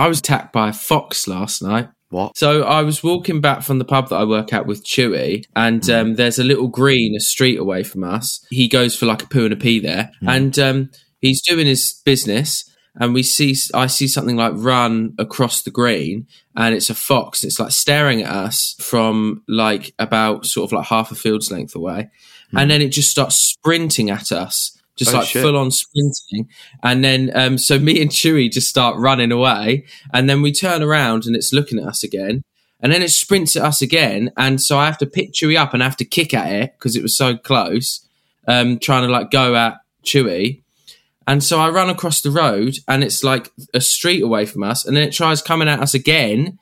I was attacked by a fox last night. What? So I was walking back from the pub that I work at with Chewie, and um, there's a little green a street away from us. He goes for like a poo and a pee there, and um, he's doing his business. And we see, I see something like run across the green, and it's a fox. It's like staring at us from like about sort of like half a field's length away, and then it just starts sprinting at us, just Oh, like shit. full on sprinting. And then, um, so me and Chewie just start running away, and then we turn around and it's looking at us again. And then it sprints at us again, and so I have to pick Chewie up and I have to kick at it because it was so close, um, trying to like go at Chewie. And so I run across the road, and it's like a street away from us, and then it tries coming at us again.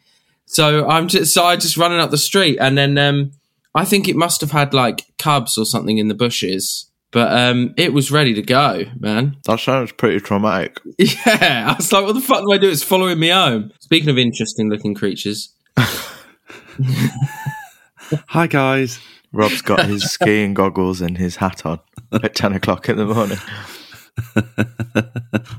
So I'm just so I just running up the street, and then um, I think it must have had like cubs or something in the bushes, but um, it was ready to go, man. That sounds pretty traumatic. Yeah, I was like, what the fuck do I do? It's following me home. Speaking of interesting looking creatures, Hi, guys. Rob's got his skiing goggles and his hat on at 10 o'clock in the morning.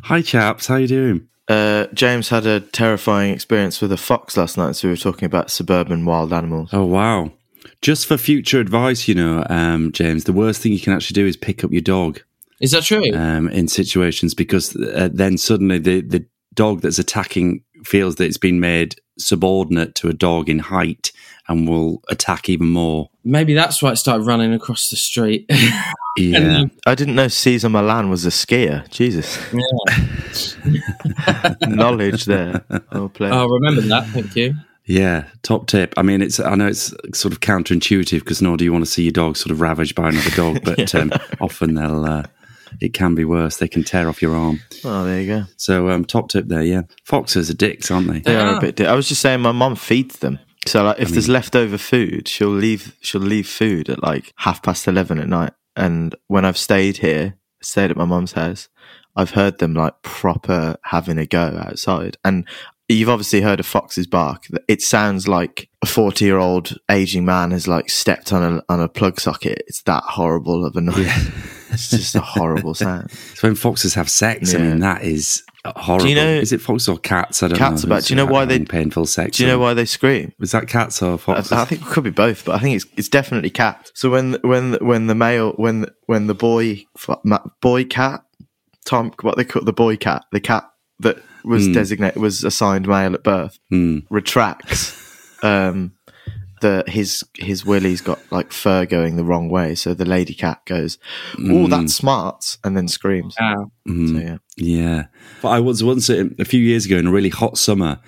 Hi, chaps. How you doing? Uh, James had a terrifying experience with a fox last night, so we were talking about suburban wild animals. Oh, wow. Just for future advice, you know, um, James, the worst thing you can actually do is pick up your dog is that true? um, in situations because uh, then suddenly the, the dog that's attacking feels that it's been made subordinate to a dog in height and will attack even more. Maybe that's why it started running across the street. Yeah. I didn't know Cesar Millan was a skier. Jesus. Knowledge there. Oh, play. oh, remember that. Thank you. Yeah, top tip. I mean, it's I know it's sort of counterintuitive because nor do you want to see your dog sort of ravaged by another dog, but um, often they'll uh, it can be worse. They can tear off your arm. Oh, there you go. So um, top tip there. Yeah, foxes are dicks, aren't they? They are a bit. Di- I was just saying, my mum feeds them. So like, if there's leftover food, she'll leave. She'll leave food at like half past eleven at night. And when I've stayed here, stayed at my mum's house, I've heard them like proper having a go outside. And you've obviously heard a fox's bark. It sounds like a forty-year-old aging man has like stepped on a on a plug socket. It's that horrible of a noise. Yeah. it's just a horrible sound. So when foxes have sex, I mean that is horrible. Do you know- is it foxes or cats? I don't know. Cats know. about- do you know uh, why they- painful sex? Do you know why they scream? Was that cats or I, foxes? I think it could be both, but I think it's it's definitely cat. So when when when the male when when the boy boy cat Tom what they call the boy cat the cat that was designated was assigned male at birth Hmm. retracts um the his his willy's got like fur going the wrong way so the lady cat goes oh that's smart and then screams Wow. so yeah Yeah. But I was once a a few years ago in a really hot summer.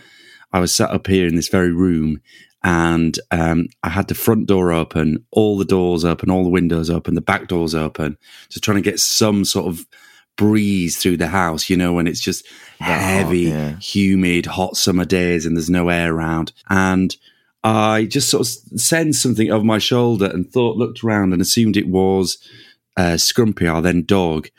I was sat up here in this very room and um, I had the front door open, all the doors open, all the windows open, the back doors open, just trying to get some sort of breeze through the house, you know, when it's just heavy, yeah. humid, hot summer days and there's no air around. And I just sort of sensed something over my shoulder and thought, looked around and assumed it was uh, Scrumpy, our then dog.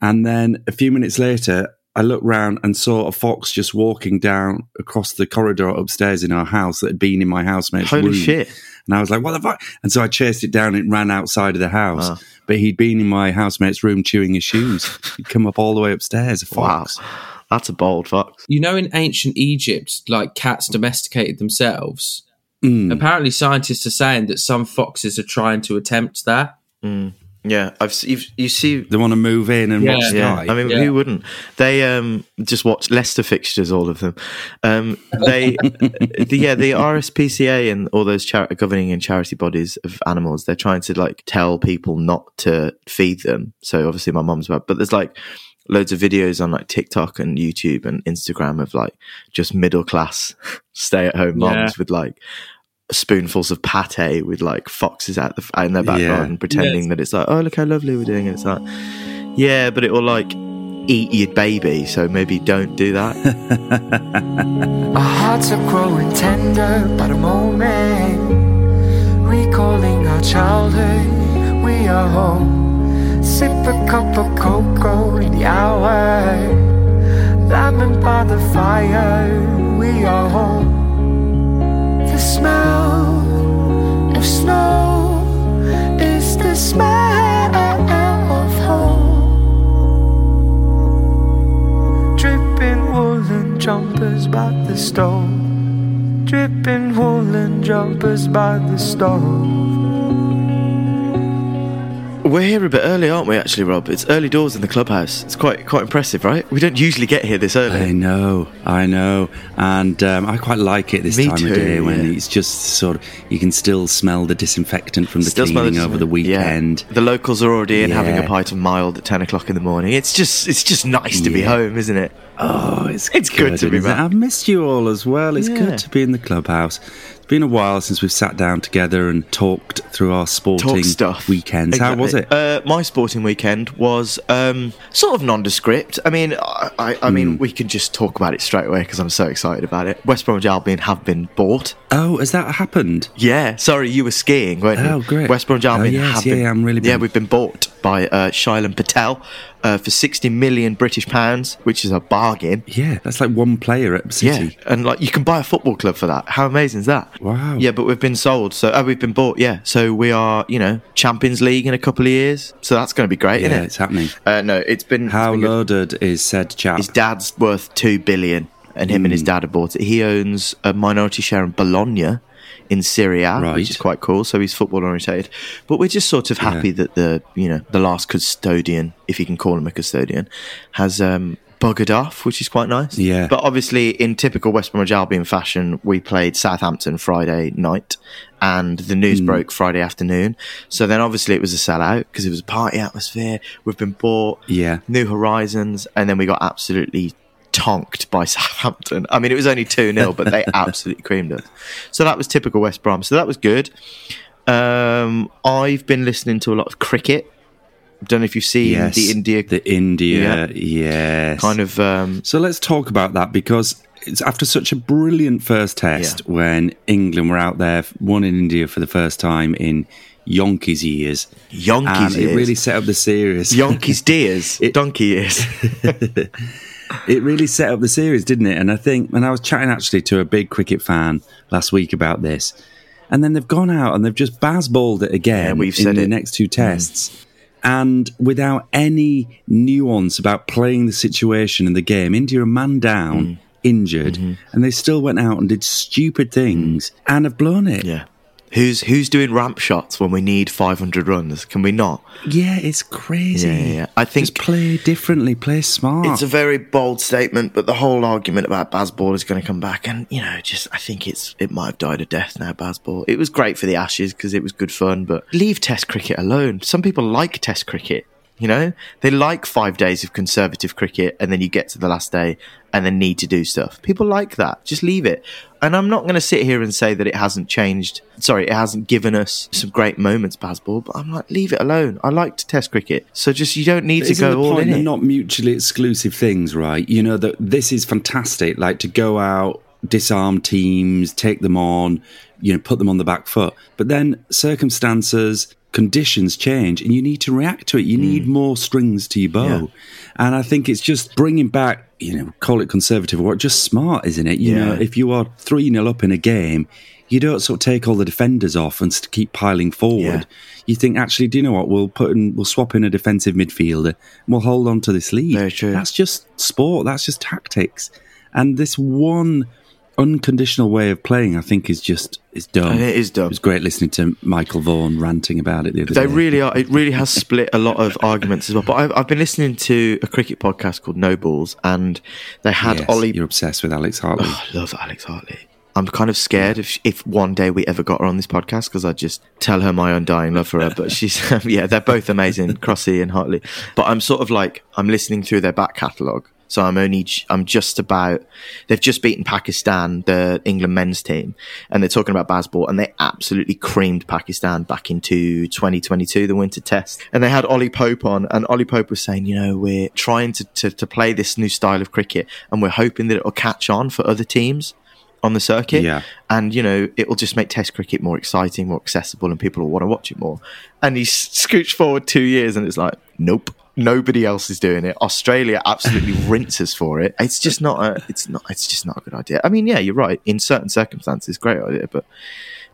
And then a few minutes later, I looked round and saw a fox just walking down across the corridor upstairs in our house that had been in my housemate's holy room. shit And I was like, what the fuck? And so I chased it down and it ran outside of the house. Wow. But he'd been in my housemate's room chewing his shoes. He'd come up all the way upstairs, a wow that's a bold fox You know, in ancient Egypt, like cats domesticated themselves. Mm. Apparently, scientists are saying that some foxes are trying to attempt that. Yeah I've se- you've, you see They want to move in and Yeah. watch Yeah, Sky. I mean, Yeah. who wouldn't? They um, just watch Leicester fixtures, all of them. Um, they, the, yeah, the RSPCA and all those char- governing and charity bodies of animals, they're trying to like tell people not to feed them. So obviously, my mum's about, but there's like loads of videos on like TikTok and YouTube and Instagram of like just middle class stay at home moms Yeah. with like spoonfuls of pate with like foxes out, the, out in their back Yeah. garden pretending Yes. that it's like, oh, look how lovely we're doing. And it's like, yeah, but it will like eat your baby, so maybe don't do that. Our hearts are growing tender by the moment. Recalling our childhood, we are home. Sip a cup of cocoa in the hour. Lemon by the fire, we are home. Smell of snow is the smell of home. Dripping woolen jumpers jumpers by the stove. Dripping woolen jumpers by the stove. We're here a bit early, aren't we? Actually, Rob, it's early doors in the clubhouse. It's quite quite impressive, right? We don't usually get here this early. I know, I know, and um, I quite like it this Me time too, of day when yeah. it's just sort of you can still smell the disinfectant from the Still cleaning the- over the weekend. Yeah. The locals are already in having a pint of mild at ten o'clock in the morning. It's just it's just nice to be home, isn't it? Oh, it's It's good to be back. I've missed you all as well. It's Yeah. good to be in the clubhouse. It's been a while since we've sat down together and talked through our sporting Talk weekends. How was it? Uh, my sporting weekend was um, sort of nondescript. I mean, I, I, I Hmm. mean, we can just talk about it straight away because I'm so excited about it. West Bromwich Albion have been bought. oh, has that happened? Yeah, sorry, you were skiing, weren't you? Oh, great. West Bromwich Oh, Albion yes, have yeah, been. yeah, I'm really Yeah, we've been bought by uh, Shilen Patel uh, for 60 million British pounds, which is a bargain. Yeah, that's like one player at the City. Yeah, and like you can buy a football club for that. How amazing is that? Wow. Yeah, but we've been sold, so uh, we've been bought. Yeah, so we are, you know, Champions League in a couple of years. So that's going to be great, Yeah, isn't it? it's happening. Uh, no, it's been. How it's been good. loaded is said chap? His dad's worth two billion, and him and Hmm. his dad have bought it. He owns a minority share in Bologna in Serie A, Right. which is quite cool. So he's football orientated. But we're just sort of happy that the you know the last custodian, if you can call him a custodian, has um, buggered off, which is quite nice. Yeah. But obviously, in typical West Bromwich Albion fashion, we played Southampton Friday night. And the news Hmm. broke Friday afternoon. So then obviously it was a sellout because it was a party atmosphere. We've been bought. Yeah. New Horizons, and then we got absolutely tonked by Southampton. I mean, it was only 2 0, but they absolutely creamed us. So that was typical West Brom. So that was good. Um, I've been listening to a lot of cricket. Don't know if you've seen yes, the India the India, yes, kind of. Um, So let's talk about that because it's after such a brilliant first test Yeah. when England were out there, won in India for the first time in Yonkers years. Yonkers it really set up the series. Yonkers deers, donkey ears. it really set up the series, didn't it? And I think, and I was chatting actually to a big cricket fan last week about this, and then they've gone out and they've just Bazballed it again Yeah, we've in said the it. Mm. next two tests. And without any nuance about playing the situation in the game, India are man down, Mm. injured, Mm-hmm. and they still went out and did stupid things and have blown it. Mm. yeah. Who's who's doing ramp shots when we need 500 runs? Can we not? Yeah, it's crazy. Yeah, yeah. I think- just play differently, play smart. It's a very bold statement, but the whole argument about Bazball is going to come back, and you know, just I think it's it might have died a death now. Bazball. It was great for the Ashes because it was good fun, but leave Test cricket alone. Some people like Test cricket. You know, they like five days of conservative cricket, and then you get to the last day and then need to do stuff. People like that. Just leave it. And I'm not going to sit here and say that it hasn't changed. Sorry, it hasn't given us some great moments, Bazball. But I'm like, leave it alone. I like to Test cricket, so just you don't need But to go all point in they're not mutually exclusive things, right? You know that this is fantastic, like to go out, disarm teams, take them on, you know, put them on the back foot. But then circumstances, conditions change, and you need to react to it. You need more strings to your bow, Mm. Yeah. and I think it's just bringing back, you know, call it conservative or what, just smart, isn't it? You know, if you are three 0 up in a game. You don't sort of take all the defenders off and keep piling forward Yeah. you think actually, do you know what? We'll put in, we'll swap in a defensive midfielder, and we'll hold on to this lead. Very true. That's just sport. That's just tactics. And this one unconditional way of playing, I think, is just is dumb. And it is dumb. It was great listening to Michael Vaughan ranting about it the other They day. They really are. It really has split a lot of arguments as well. But I've, I've been listening to a cricket podcast called No Balls, and they had Yes, Ollie. You're obsessed with Alex Hartley. Oh, I love Alex Hartley. I'm kind of scared if if one day we ever got her on this podcast because I'd just tell her my undying love for her. But she's yeah, they're both amazing, Crossy and Hartley. But I'm sort of like I'm listening through their back catalogue. So I'm only I'm just about they've just beaten Pakistan, the England men's team, and they're talking about Bazball, and they absolutely creamed Pakistan back into 2022, the Winter Test. And they had Ollie Pope on, and Ollie Pope was saying, you know, we're trying to, to, to play this new style of cricket, and we're hoping that it'll catch on for other teams on the circuit. Yeah. And, you know, it'll just make Test cricket more exciting, more accessible, and people will want to watch it more. And he scooched forward two years, and it's like, nope. Nobody else is doing it. Australia absolutely rinses for it. It's just not a. It's not. It's just not a good idea. I mean, yeah, you're right. In certain circumstances, great idea, but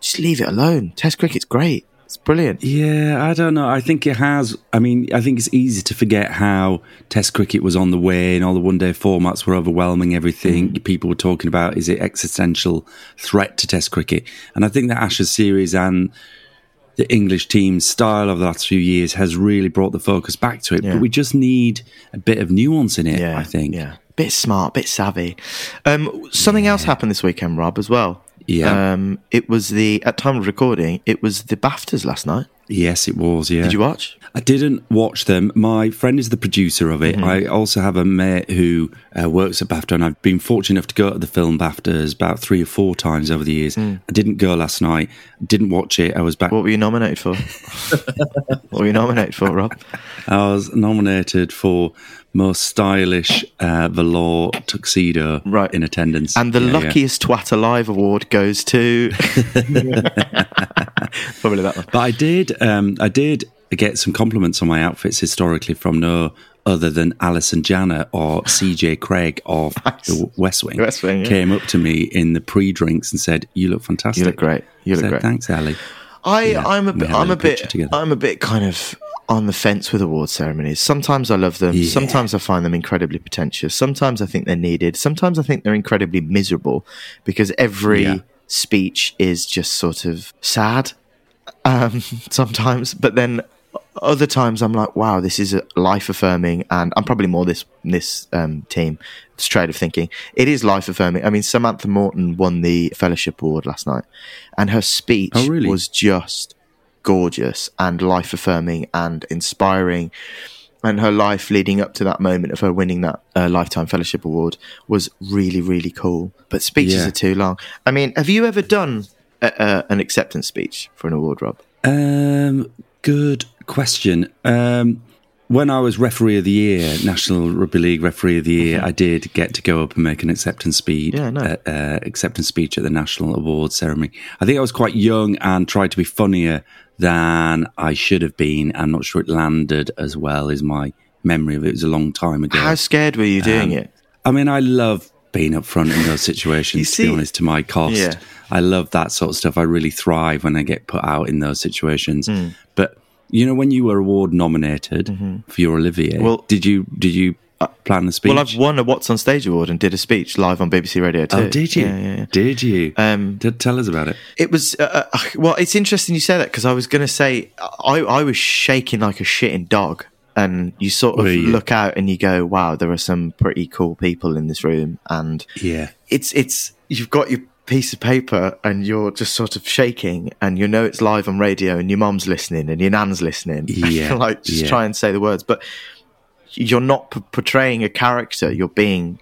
just leave it alone. Test cricket's great. It's brilliant. Yeah, I don't know. I think it has. I mean, I think it's easy to forget how Test cricket was on the way and all the one day formats were overwhelming everything. Mm. People were talking about is it existential threat to Test cricket? And I think the Ashes series and the English team's style over the last few years has really brought the focus back to it. Yeah. But we just need a bit of nuance in it, yeah, I think. Yeah. Bit smart, bit savvy. Um, something else happened this weekend, Rob, as well. Yeah. Um, it was the at time of recording. It was the Baftas last night. Yes, it was. Yeah. Did you watch? I didn't watch them. My friend is the producer of it. Mm-hmm. I also have a mate who uh, works at BAFTA, and I've been fortunate enough to go to the film BAFTAs about three or four times over the years. I didn't go last night. Didn't watch it. I was back. Mm. What were you nominated for? what were you nominated for, Rob? I was nominated for most stylish uh, velour tuxedo Right. in attendance. And the Yeah, yeah. luckiest twat alive award goes to probably that one. But I did, um, I did get some compliments on my outfits historically from no other than Allison Janney or CJ Cregg of the West Wing. West Wing, yeah. came up to me in the pre-drinks and said, "You look fantastic. You look great. You look Said, great. Thanks, Ali. I, Yeah, I'm a bit, I'm a bit, together. I'm a bit kind of on the fence with award ceremonies. Sometimes I love them. Yeah. Sometimes I find them incredibly pretentious. Sometimes I think they're needed. Sometimes I think they're incredibly miserable because every Yeah. speech is just sort of sad. Um, sometimes, but then other times I'm like, wow, this is life affirming, and I'm probably more this this um, team straight of thinking. It is life affirming. I mean, Samantha Morton won the Fellowship Award last night, and her speech Oh, really? was just gorgeous and life affirming and inspiring. And her life leading up to that moment of her winning that uh, Lifetime Fellowship Award was really, really cool. But speeches Yeah. are too long. I mean, have you ever done a, a, an acceptance speech for an award, Rob? Um, good question. Um, when I was referee of the year, National Rugby League referee of the year, I did get to go up and make an acceptance speech. Yeah, no. uh, uh, acceptance speech at the national awards ceremony. I think I was quite young and tried to be funnier than I should have been. I'm not sure it landed as well. as my memory of it. It was a long time ago. How scared were you doing Um, it? I mean, I love being up front in those situations, to be honest, to my cost. Yeah. I love that sort of stuff. I really thrive when I get put out in those situations. Hmm. But, you know, when you were award nominated for your Olivier, Mm-hmm. Well- did you did you plan the speech? Well, I've won a What's on Stage award and did a speech live on BBC Radio 2. Oh, did you? Yeah, yeah, yeah. Did you? Um, T- tell us about it. It was uh, uh, well. It's interesting you say that because I was going to say I, I was shaking like a shitting dog, and you sort of look out and you go, "Wow, there are some pretty cool people in this room," and Yeah. it's it's you've got your piece of paper and you're just sort of shaking, and you know it's live on radio, and your mom's listening and your nan's listening. Yeah, like just yeah. try and say the words, but you're not p- portraying a character. You're being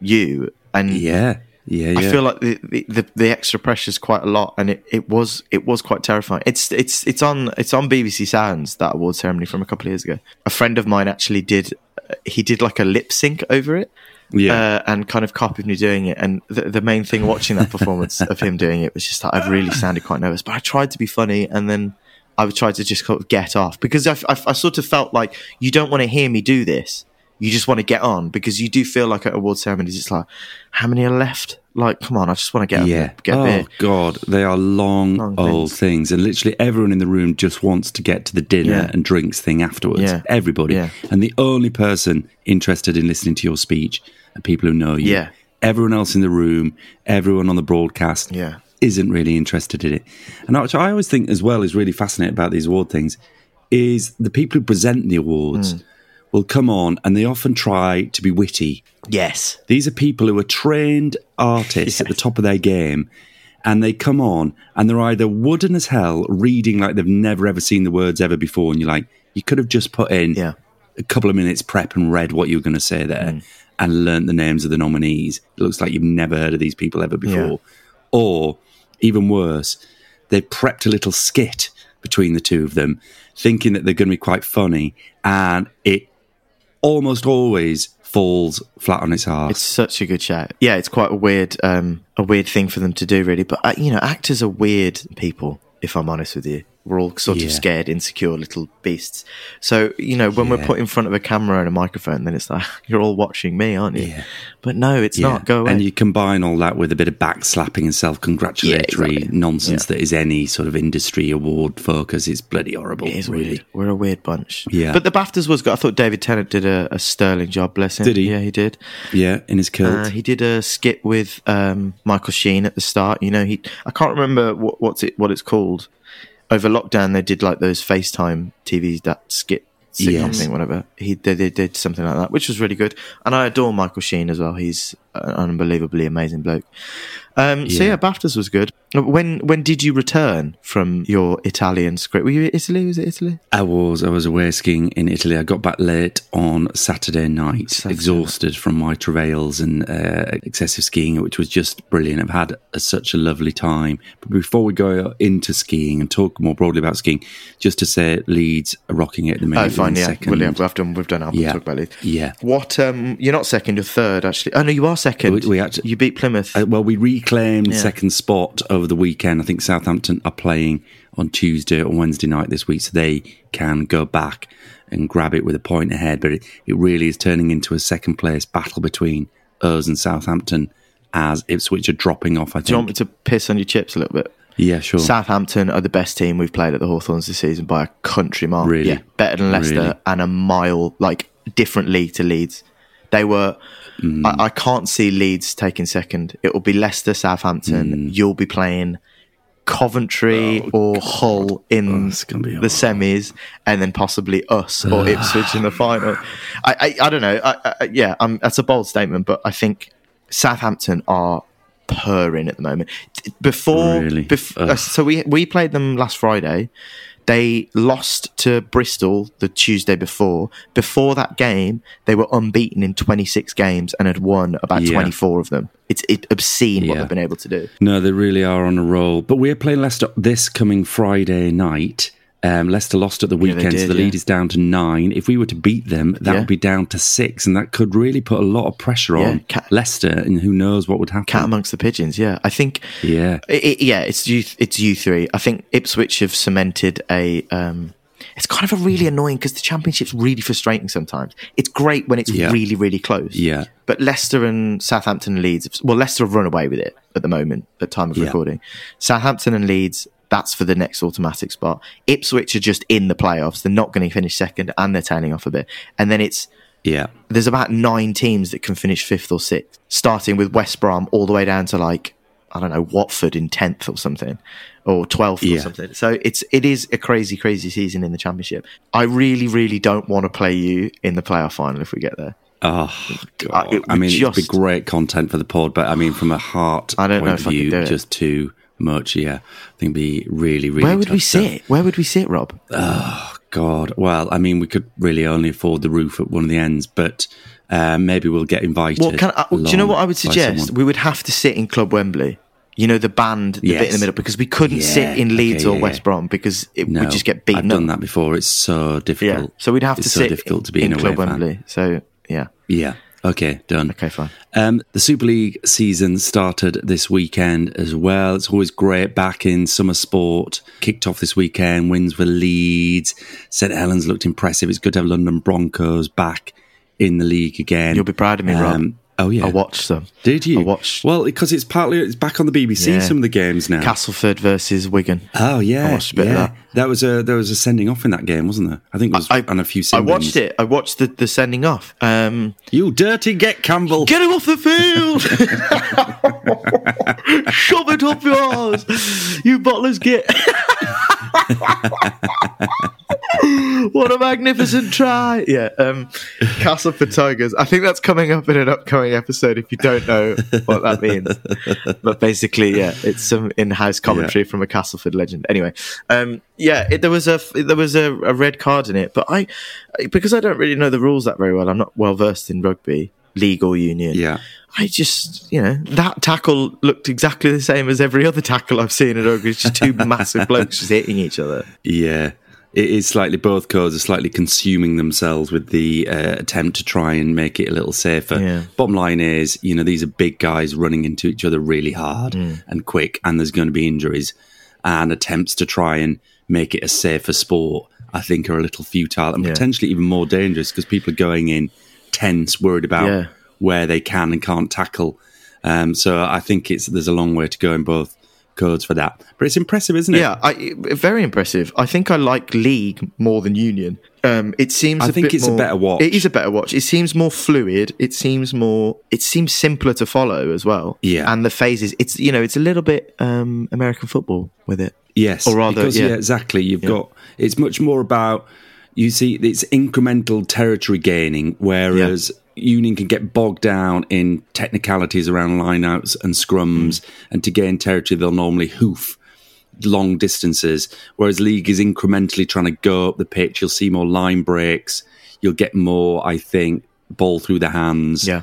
you, and Yeah. Yeah. Yeah. I feel like the, the, the, the extra pressure is quite a lot, and it, it was it was quite terrifying. It's it's it's on it's on BBC Sounds that award ceremony from a couple of years ago. A friend of mine actually did uh, he did like a lip sync over it, Yeah. uh, and kind of copied me doing it. And the, the main thing watching that performance of him doing it was just that I really sounded quite nervous, but I tried to be funny, and then I tried to just kind of get off because I, I, I sort of felt like you don't want to hear me do this. You just want to get on because you do feel like at award ceremonies, it's like, how many are left? Like, come on, I just want to get yeah. get oh beer. God, they are long, Long old things. things. and literally everyone in the room just wants to get to the dinner Yeah. and drinks thing afterwards. Yeah. Everybody, Yeah. and the only person interested in listening to your speech are people who know you. Yeah. Everyone else in the room, everyone on the broadcast, Yeah. Isn't really interested in it. And which I always think as well is really fascinating about these award things is the people who present the awards Hmm. will come on and they often try to be witty. Yes. These are people who are trained artists at the top of their game, and they come on and they're either wooden as hell, reading like they've never ever seen the words ever before, and you're like, you could have just put in Yeah. a couple of minutes prep and read what you were going to say there, and learnt the names of the nominees. It looks like you've never heard of these people ever before, or even worse, they prepped a little skit between the two of them, thinking that they're going to be quite funny, and it almost always falls flat on its arse. It's such a good shout. Yeah, it's quite a weird, um, a weird thing for them to do, really. But uh, you know, actors are weird people. If I'm honest with you, we're all sort Yeah. of scared, insecure little beasts. So you know, when we're put in front of a camera and a microphone, then it's like you're all watching me, aren't you? Yeah. But no, it's Yeah. not. Go away. And you combine all that with a bit of backslapping and self congratulatory Yeah, exactly. nonsense that is any sort of industry award focus. It's bloody horrible. It is really. weird. We're a weird bunch. Yeah. But the BAFTAs was good. I thought David Tennant did a, a sterling job, bless him. Did he? Yeah, he did. Yeah, in his kilt. Uh, he did a skit with um, Michael Sheen at the start. You know, he I can't remember what, what's it what it's called. Over lockdown, they did like those FaceTime TVs that skit sitcom Yes. thing, whatever. He they, they did something like that, which was really good. And I adore Michael Sheen as well. He's an unbelievably amazing bloke. Um, So Yeah. yeah, BAFTAs was good. When when did you return from your Italian script? Were you in Italy? Was it Italy? I was I was away skiing in Italy. I got back late on Saturday night, Saturday. exhausted from my travails and uh, excessive skiing, which was just brilliant. I've had a, such a lovely time. But before we go into skiing and talk more broadly about skiing, just to say Leeds are rocking it at the minute. Oh, fine, yeah. Second. Well, we've done we've done album Yeah. talk about it. Yeah. What? Um, you're not second. You're third, actually. Oh no, you are second. We- we actually- you beat Plymouth. Uh, well, we reclaimed Yeah. second spot over the weekend. I think Southampton are playing on Tuesday or Wednesday night this week, so they can go back and grab it with a point ahead. But it, it really is turning into a second place battle between us and Southampton as Ipswich are dropping off. I Do you want think. me to piss on your chips a little bit? yeah, sure. Southampton are the best team we've played at the Hawthorns this season by a country mile. Really? Yeah, better than Leicester Really? and a mile, like different league to Leeds. They were. Mm. I, I can't see Leeds taking second. It will be Leicester, Southampton. Mm. You'll be playing Coventry or Hull in Oh, it's gonna be the semis, and then possibly us or Ipswich in the final. I, I, I don't know. I, I, yeah, um, that's a bold statement, but I think Southampton are purring at the moment. Before, Really? bef- uh, so we we played them last Friday. They lost to Bristol the Tuesday before. Before that game, they were unbeaten in 26 games and had won about Yeah. 24 of them. It's it, obscene what they've been able to do. No, they really are on a roll. But we're playing Leicester this coming Friday night. Um, Leicester lost at the weekend, so did, the lead is down to nine. If we were to beat them, that Yeah. would be down to six, and that could really put a lot of pressure Yeah, on cat- Leicester, and who knows what would happen. Cat amongst the pigeons, yeah. I think Yeah. It, it- yeah, it's you. It's you three. I think Ipswich have cemented a. Um, it's kind of a really annoying because the championship's really frustrating sometimes. It's great when it's Yeah. really, really close. Yeah. But Leicester and Southampton and Leeds, have- well, Leicester have run away with it at the moment, at time of Yeah. recording. Southampton and Leeds, that's for the next automatic spot. Ipswich are just in the playoffs. They're not going to finish second and they're tailing off a bit. And then it's Yeah. there's about nine teams that can finish fifth or sixth, starting with West Brom all the way down to like I don't know Watford in tenth or something, or twelfth or something. So it's it is a crazy, crazy season in the championship. I really, really don't want to play you in the playoff final if we get there. Oh, God. it I mean, it'd be great content for the pod, but I mean, from a heart I don't point know of if I view, do it. just too much. Yeah. I think it'd be really, really Where would we stuff. sit? Where would we sit, Rob? Oh God, well, I mean, we could really only afford the roof at one of the ends, but uh, maybe we'll get invited. Well, can I, do you know what I would suggest? We would have to sit in Club Wembley. You know the band, the bit in the middle, because we couldn't Yeah, sit in Leeds okay, or yeah, West. Brom because it No, would just get beaten I've done up. that before. It's so difficult. Yeah, so we'd have it's to so sit difficult to be in an Club away fan. Wembley. So yeah, Yeah. Okay, done. okay, fine. Um, the Super League season started this weekend as well. It's always great back in summer sport. Kicked off this weekend, wins for Leeds. St Helens looked impressive. It's good to have London Broncos back in the league again. You'll be proud of me, Rob. Oh yeah, I watched them. Did you? I watched Well, because it's partly it's back on the BBC. Yeah. Some of the games now. Castleford versus Wigan. Oh yeah, I watched a bit of yeah. that. was a there was a sending off in that game, wasn't there? I think it was I, on a few. I watched it. I watched the, the sending off. Um, You dirty get Campbell. get him off the field! Shove it up yours! You bottlers get. what a magnificent try! Yeah, um, Castleford Tigers. I think that's coming up in an upcoming episode. If you don't know what that means, but basically, yeah, it's some in-house commentary from a Castleford legend. Anyway, um, yeah, it, there was a there was a, a red card in it, but I because I don't really know the rules that very well. I'm not well versed in rugby, league or union. Yeah. I just, you know, that tackle looked exactly the same as every other tackle I've seen in rugby. It's just two massive blokes just hitting each other. Yeah. It is slightly, both codes are slightly consuming themselves with the uh, attempt to try and make it a little safer. Yeah. Bottom line is, you know, these are big guys running into each other really hard Mm. and quick, and there's going to be injuries and attempts to try and make it a safer sport, I think are a little futile and Yeah. potentially even more dangerous because people are going in tense, worried about Yeah. where they can and can't tackle. Um, so I think it's there's a long way to go in both codes for that. But it's impressive, isn't it? Yeah, I, very impressive. I think I like League more than Union. Um, it seems. I think it's a better watch. It is a better watch. It seems more fluid. It seems more. It seems simpler to follow as well. Yeah. and the phases. It's you know it's a little bit um, American football with it. Yes, Or rather, because yeah. yeah, exactly. You've Yeah. got it's much more about you see it's incremental territory gaining, whereas Union can get bogged down in technicalities around lineouts and scrums, Mm. and to gain territory they'll normally hoof long distances, whereas League is incrementally trying to go up the pitch. You'll see more line breaks. You'll get more, I think, ball through the hands. Yeah.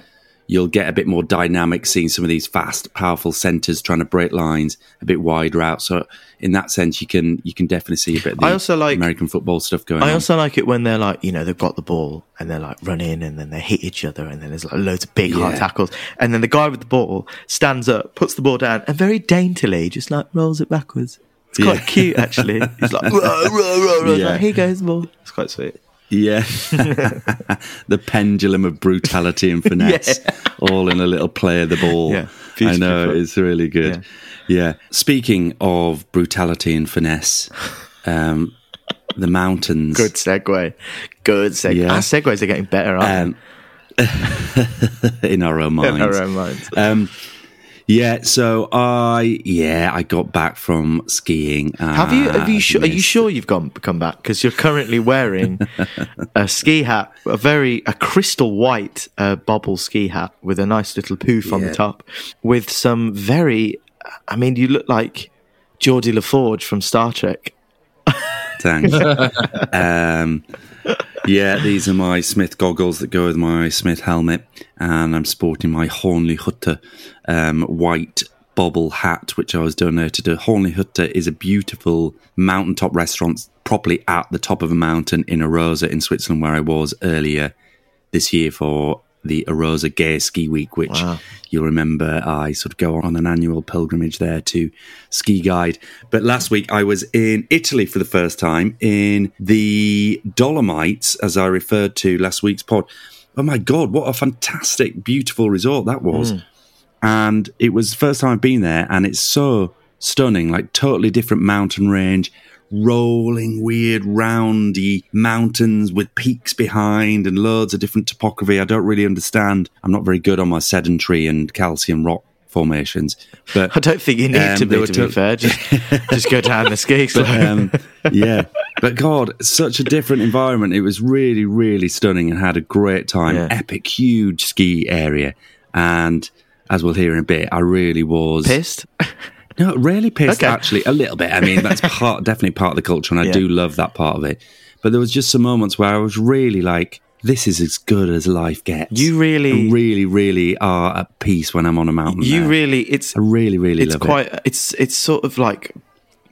You'll get a bit more dynamic seeing some of these fast, powerful centres trying to break lines a bit wider out. So in that sense, you can you can definitely see a bit of the I also like- American football stuff going I on. also like it when they're like, you know, they've got the ball and they're like running and then they hit each other and then there's like loads of big hard tackles. And then the guy with the ball stands up, puts the ball down and very daintily just like rolls it backwards. It's quite Yeah. cute actually. He's like, "Row, row, row, row." Yeah. like, here goes ball. It's quite sweet. Yeah. the pendulum of brutality and finesse, all in a little play of the ball. Yeah, I know, it's really good. Yeah. Speaking of brutality and finesse, um, the mountains. Good segue. Good segue. Yeah. Our segues are getting better, aren't Um, in our own minds. In our own minds. Um, yeah, so I yeah I got back from skiing. Have you? Have you? Are you sure you've gone come back? Because you're currently wearing a ski hat, a very a crystal white uh, bobble ski hat with a nice little poof on the top, with some very. I mean, you look like Geordi La Forge from Star Trek. Thanks. um, yeah, these are my Smith goggles that go with my Smith helmet, and I'm sporting my Hörnli Hütte um, white bobble hat, which I was donated to. Hörnli Hütte is a beautiful mountaintop restaurant, properly at the top of a mountain in Arosa in Switzerland, where I was earlier this year for the Arosa Gay Ski Week, which Wow. you'll remember I sort of go on an annual pilgrimage there to ski guide. But last week I was in Italy for the first time in the Dolomites, as I referred to last week's pod. Oh my God, what a fantastic, beautiful resort that was. Hmm. And it was the first time I've been there, and it's so stunning, like totally different mountain range, rolling, weird, roundy mountains with peaks behind and loads of different topography. I don't really understand. I'm not very good on my sedentary and calcium rock formations, but I don't think you need Um, to be. To be fair, just, just go down the ski slope. um, yeah. But God, such a different environment. It was really, really stunning and had a great time. Yeah. Epic, huge ski area. And as we'll hear in a bit, I really was Pissed. no, it really pissed Okay. actually. A little bit. I mean, that's part definitely part of the culture, and I Yeah. do love that part of it. But there was just some moments where I was really like, "This is as good as life gets." You really- And really, really are at peace when I'm on a mountain. You there. really, it's I really, really it's love quite it. it's it's sort of like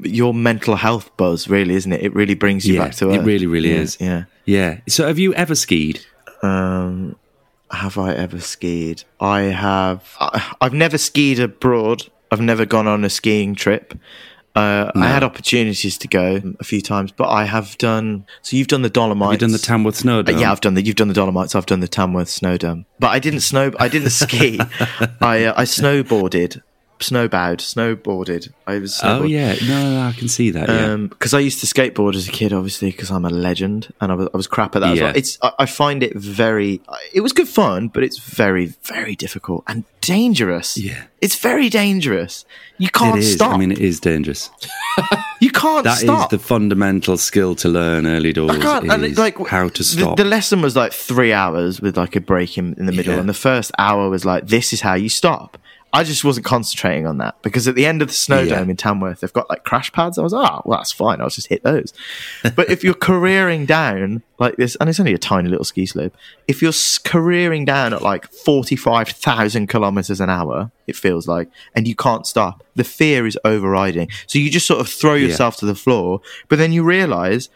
your mental health buzz really isn't it it really brings you Yeah, back to it really, really Yeah, is. yeah Yeah. So, have you ever skied? um have i ever skied i have I, i've never skied abroad i've never gone on a skiing trip uh, I had opportunities to go a few times, but I have done. So you've done the Dolomites. Have done the Tamworth Snow Uh, Dome? yeah, I've done the. You've done the Dolomites. I've done the Tamworth Snow Dome, but I didn't snow. I didn't ski. I uh, I snowboarded, snowbowed, snowboarded. I was. Oh yeah, no, I can see that. Yeah, um, because I used to skateboard as a kid, obviously, because I'm a legend, and I was, I was crap at that. As Yeah. well. It's I, I find it very. It was good fun, but it's very very difficult and dangerous. Yeah. it's very dangerous. You can't it is. stop. I mean, it is dangerous. you can't That is stop. the fundamental skill to learn early doors. I can't. Is like how to the- stop. The, lesson was like three hours with like a break in, in the middle, Yeah. and the first hour was like, "This is how you stop." I just wasn't concentrating on that because at the end of the snow Yeah. dome in Tamworth, they've got like crash pads. I was, oh, well, that's fine. I'll just hit those. but if you're careering down like this, and it's only a tiny little ski slope, if you're careering down at like 45,000 kilometers an hour, it feels like, and you can't stop, the fear is overriding. So you just sort of throw yourself to the floor, but then you realize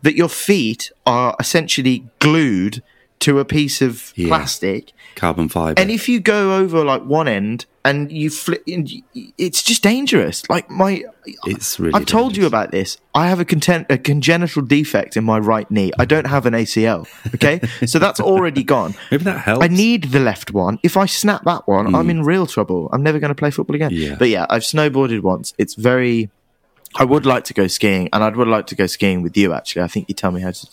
that your feet are essentially glued to a piece of Yeah. plastic. Carbon fiber. And if you go over like one end and you flip, and it's just dangerous. Like my, it's really. I've told you about this. I have a, content, a congenital defect in my right knee. I don't have an ACL. Okay, so that's already gone. Maybe that helps. I need the left one. If I snap that one, I'm mm. in real trouble. I'm never going to play football again. Yeah. But yeah, I've snowboarded once. It's very. I would like to go skiing, and I'd would like to go skiing with you. Actually, I think you tell me how to.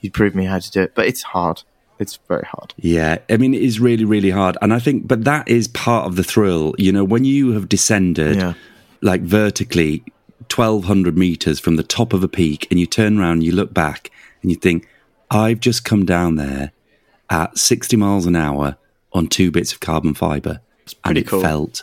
You prove me how to do it, but it's hard. It's very hard. Yeah, I mean, it is really, really hard. And I think, but that is part of the thrill. You know, when you have descended Yeah. like vertically 1200 meters from the top of a peak and you turn around, you look back and you think, I've just come down there at 60 miles an hour on two bits of carbon fiber. and it cool. felt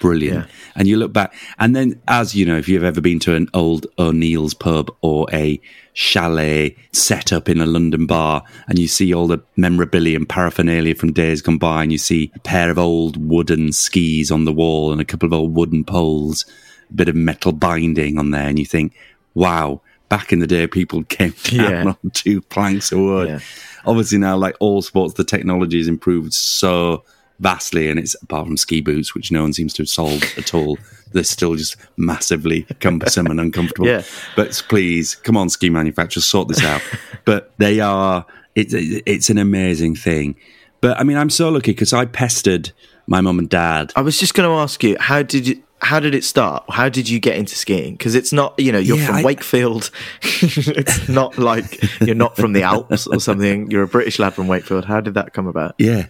brilliant. Yeah. And you look back, and then, as you know, if you've ever been to an old O'Neill's pub or a chalet set up in a London bar, and you see all the memorabilia and paraphernalia from days gone by, and you see a pair of old wooden skis on the wall and a couple of old wooden poles, a bit of metal binding on there, and you think, wow. Back in the day, people came down Yeah. on two planks of wood. Yeah. Obviously, now, like all sports, the technology has improved so vastly, and it's apart from ski boots, which no one seems to have solved at all. They're still just massively cumbersome and uncomfortable. Yeah. But please, come on, ski manufacturers, sort this out. but they are. It's it's an amazing thing. But I mean, I'm so lucky because I pestered my mum and dad. I was just going to ask you, how did you? How did it start? How did you get into skiing? Because it's not, you know, you're Yeah, from I- Wakefield. it's not like you're not from the Alps or something. You're a British lad from Wakefield. How did that come about? Yeah.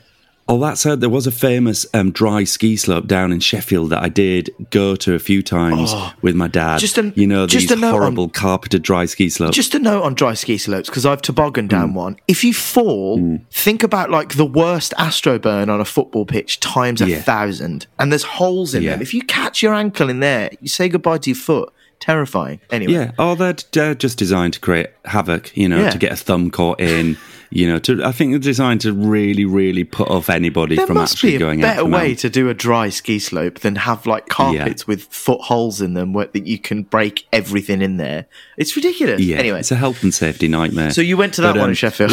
Oh, that's a, there was a famous um, dry ski slope down in Sheffield that I did go to a few times with my dad. Oh. Just an- you know just these a note on- horrible carpeted dry ski slopes. Just a note on dry ski slopes because I've tobogganed down one. If you fall, think about like the worst astro burn on a football pitch times a Yeah. thousand, and there's holes in Yeah. them. If you catch your ankle in there, you say goodbye to your foot. Terrifying. Anyway, Yeah. Oh, they're, they're just designed to create havoc, you know, Yeah. to get a thumb caught in, you know, to, I think they're designed to really, really put off anybody there from must actually be a going out. better way to do a dry ski slope than have like carpets with foot holes in them where that you can break everything in there. It's ridiculous. Yeah. Anyway, It's a health and safety nightmare. so you went to that But, one um, in Sheffield.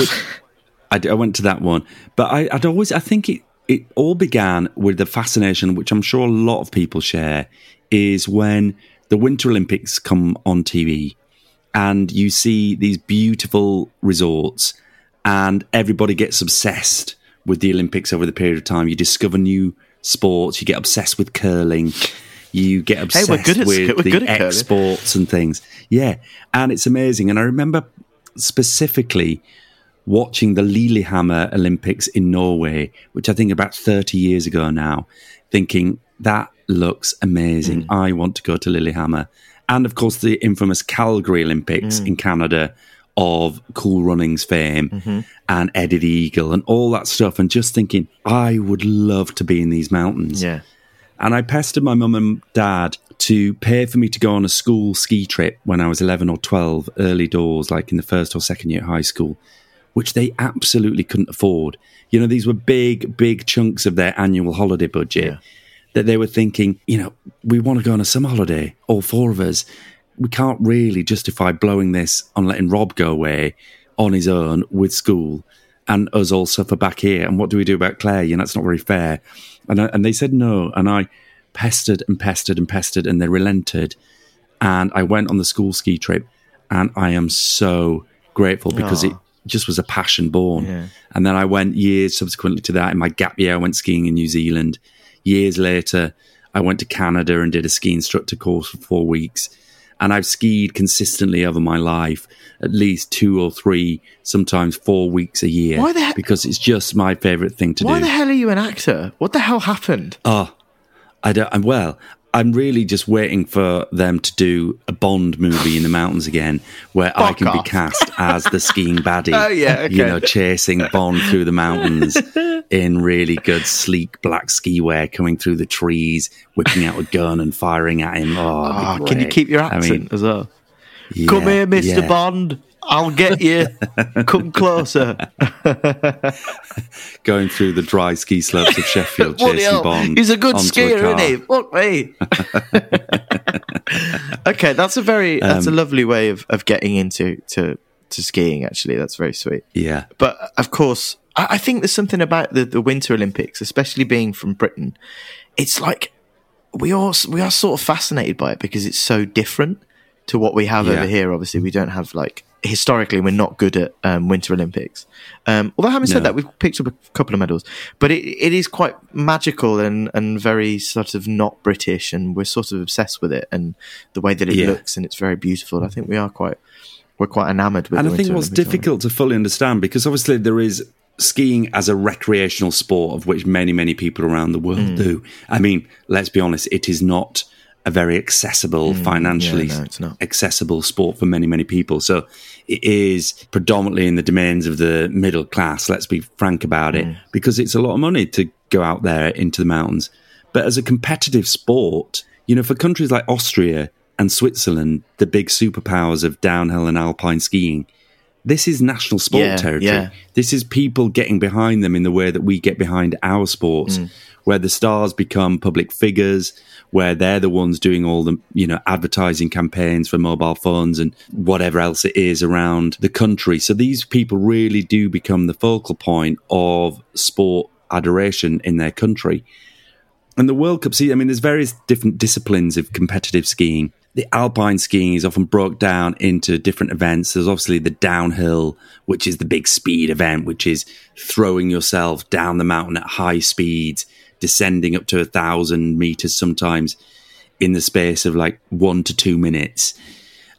I, I went to that one, but I, I'd always, I think it, it all began with the fascination, which I'm sure a lot of people share, is when the Winter Olympics come on TV and you see these beautiful resorts and everybody gets obsessed with the Olympics over the period of time. You discover new sports, you get obsessed with curling. You get obsessed good at- with the good at curling. exports and things. Yeah. And it's amazing. And I remember specifically watching the Lillehammer Olympics in Norway, which I think about 30 years ago now, thinking that looks amazing. Mm. I want to go to Lillehammer. And of course, the infamous Calgary Olympics Mm. in Canada of Cool Runnings fame Mm-hmm. and Eddie the Eagle and all that stuff. And just thinking, I would love to be in these mountains. yeah. And I pestered my mum and dad to pay for me to go on a school ski trip when I was 11 or 12, early doors, like in the first or second year at high school, which they absolutely couldn't afford. You know, these were big, big chunks of their annual holiday budget Yeah. that they were thinking, you know, we want to go on a summer holiday, all four of us. We can't really justify blowing this on letting Rob go away on his own with school and us all suffer back here. And what do we do about Claire? You know, it's not very fair. And, I, and they said no. And I pestered and pestered and pestered, and they relented. And I went on the school ski trip, and I am so grateful because it just was a passion born. Yeah. And then I went years subsequently to that in my gap year. I went skiing in New Zealand. Years later, I went to Canada and did a ski instructor course for four weeks. And I've skied consistently over my life, at least two or three, sometimes four weeks a year. Why the he- because it's just my favorite thing to Why do. Why the hell are you an actor? What the hell happened? Oh, I don't. I'm well. I'm really just waiting for them to do a Bond movie in the mountains again, where I Fuck can be cast as the skiing baddie. Oh, yeah, okay. you know, chasing Bond through the mountains in really good, sleek black ski wear, coming through the trees, whipping out a gun and firing at him. Oh, Ah, can you keep your I accent mean, as well? yeah, Come here, Mister yeah. Bond. I'll get you. Come closer. Going through the dry ski slopes of Sheffield, hell. Bond. He's a good skier, car. isn't he? Fuck me. okay, that's a very that's Um, a lovely way of, of getting into to to skiing. Actually, that's very sweet. Yeah. But of course, I, I think there's something about the, the Winter Olympics, especially being from Britain. It's like we are we are sort of fascinated by it because it's so different to what we have Yeah. over here. Obviously, we don't have like historically we're not good at um, Winter Olympics. Um, although having said No. that, we've picked up a couple of medals, but it, it is quite magical and and very sort of not British, and we're sort of obsessed with it and the way that it Yeah. looks, and it's very beautiful. I think we are quite we're quite enamored with. and I think what's Olympics, aren't we? difficult to fully understand because obviously there is skiing as a recreational sport of which many many people around the world Hmm. do. I mean, let's be honest, it is not a very accessible, financially Hmm. Yeah, no, accessible sport for many many people. So it is predominantly in the domains of the middle class. Let's be frank about Hmm. it, because it's a lot of money to go out there into the mountains. But as a competitive sport, you know, for countries like Austria and Switzerland, the big superpowers of downhill and alpine skiing, this is national sport Yeah, territory. yeah. This is people getting behind them in the way that we get behind our sports, Mm. where the stars become public figures, where they're the ones doing all the you know advertising campaigns for mobile phones and whatever else it is around the country. So these people really do become the focal point of sport adoration in their country. And the World Cup, see, I mean, there's various different disciplines of competitive skiing. The alpine skiing is often broke down into different events. There's obviously the downhill, which is the big speed event, which is throwing yourself down the mountain at high speeds, descending up to a thousand meters sometimes in the space of like one to two minutes.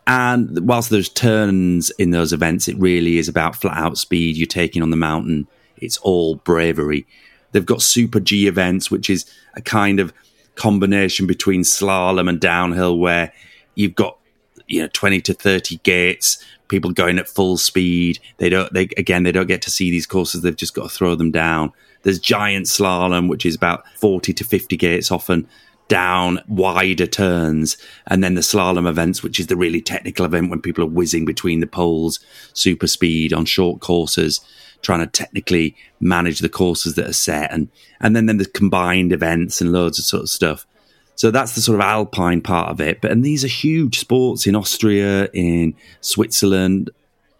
And whilst there's turns in those events, it really is about flat out speed you're taking on the mountain. It's all bravery. They've got Super G events, which is a kind of combination between slalom and downhill, where you've got you know 20 to 30 gates, people going at full speed. They don't. They again, they don't get to see these courses. They've just got to throw them down. There's giant slalom, which is about 40 to 50 gates often down wider turns, and then the slalom events, which is the really technical event when people are whizzing between the poles, super speed on short courses, trying to technically manage the courses that are set, and and then then the combined events and loads of sort of stuff. So that's the sort of alpine part of it. But and these are huge sports in Austria, in Switzerland,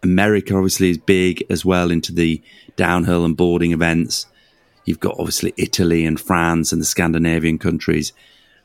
America obviously is big as well into the downhill and boarding events. You've got obviously Italy and France and the Scandinavian countries,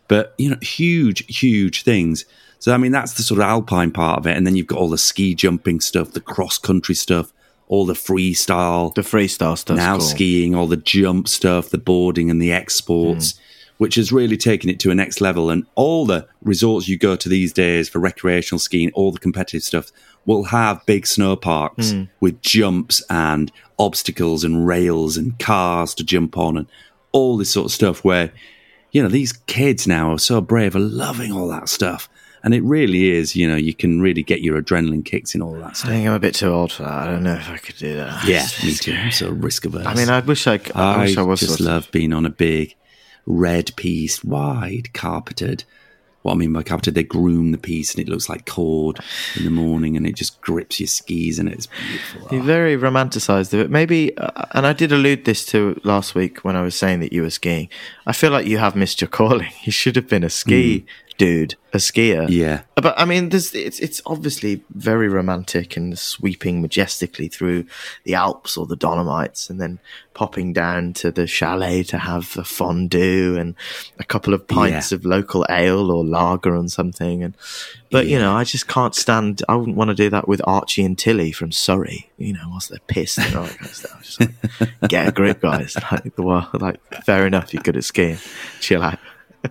but you know, huge, huge things. So I mean, that's the sort of alpine part of it, and then you've got all the ski jumping stuff, the cross country stuff, all the freestyle, The freestyle stuff. now cool. skiing, all the jump stuff, the boarding and the exports, hmm. which has really taken it to a next level. And all the resorts you go to these days for recreational skiing, all the competitive stuff, will have big snow parks hmm. with jumps and obstacles and rails and cars to jump on and all this sort of stuff where, you know, these kids now are so brave, are loving all that stuff. And it really is, you know, you can really get your adrenaline kicks in all that stuff. I think I'm a bit too old for that. I don't know if I could do that. Yeah, me too. So risk averse. I mean, I wish I. I, I, wish I was. just sort of- love being on a big red piste, wide carpeted. What I mean by carpeted, they groom the piste and it looks like cord in the morning and it just grips your skis and it's beautiful. You're very romanticised of it. Maybe, uh, and I did allude this to last week when I was saying that you were skiing. I feel like you have missed your calling. You should have been a ski dude, a skier. Yeah. But I mean, there's, it's it's obviously very romantic and sweeping majestically through the Alps or the Dolomites, and then popping down to the chalet to have a fondue and a couple of pints Yeah. of local ale or lager and something. And but you know, I just can't stand. I wouldn't want to do that with Archie and Tilly from Surrey. You know, whilst they're pissed and all that kind of stuff. Just like, get a grip, guys. Like, well, like fair enough. You're good at skiing. Chill out.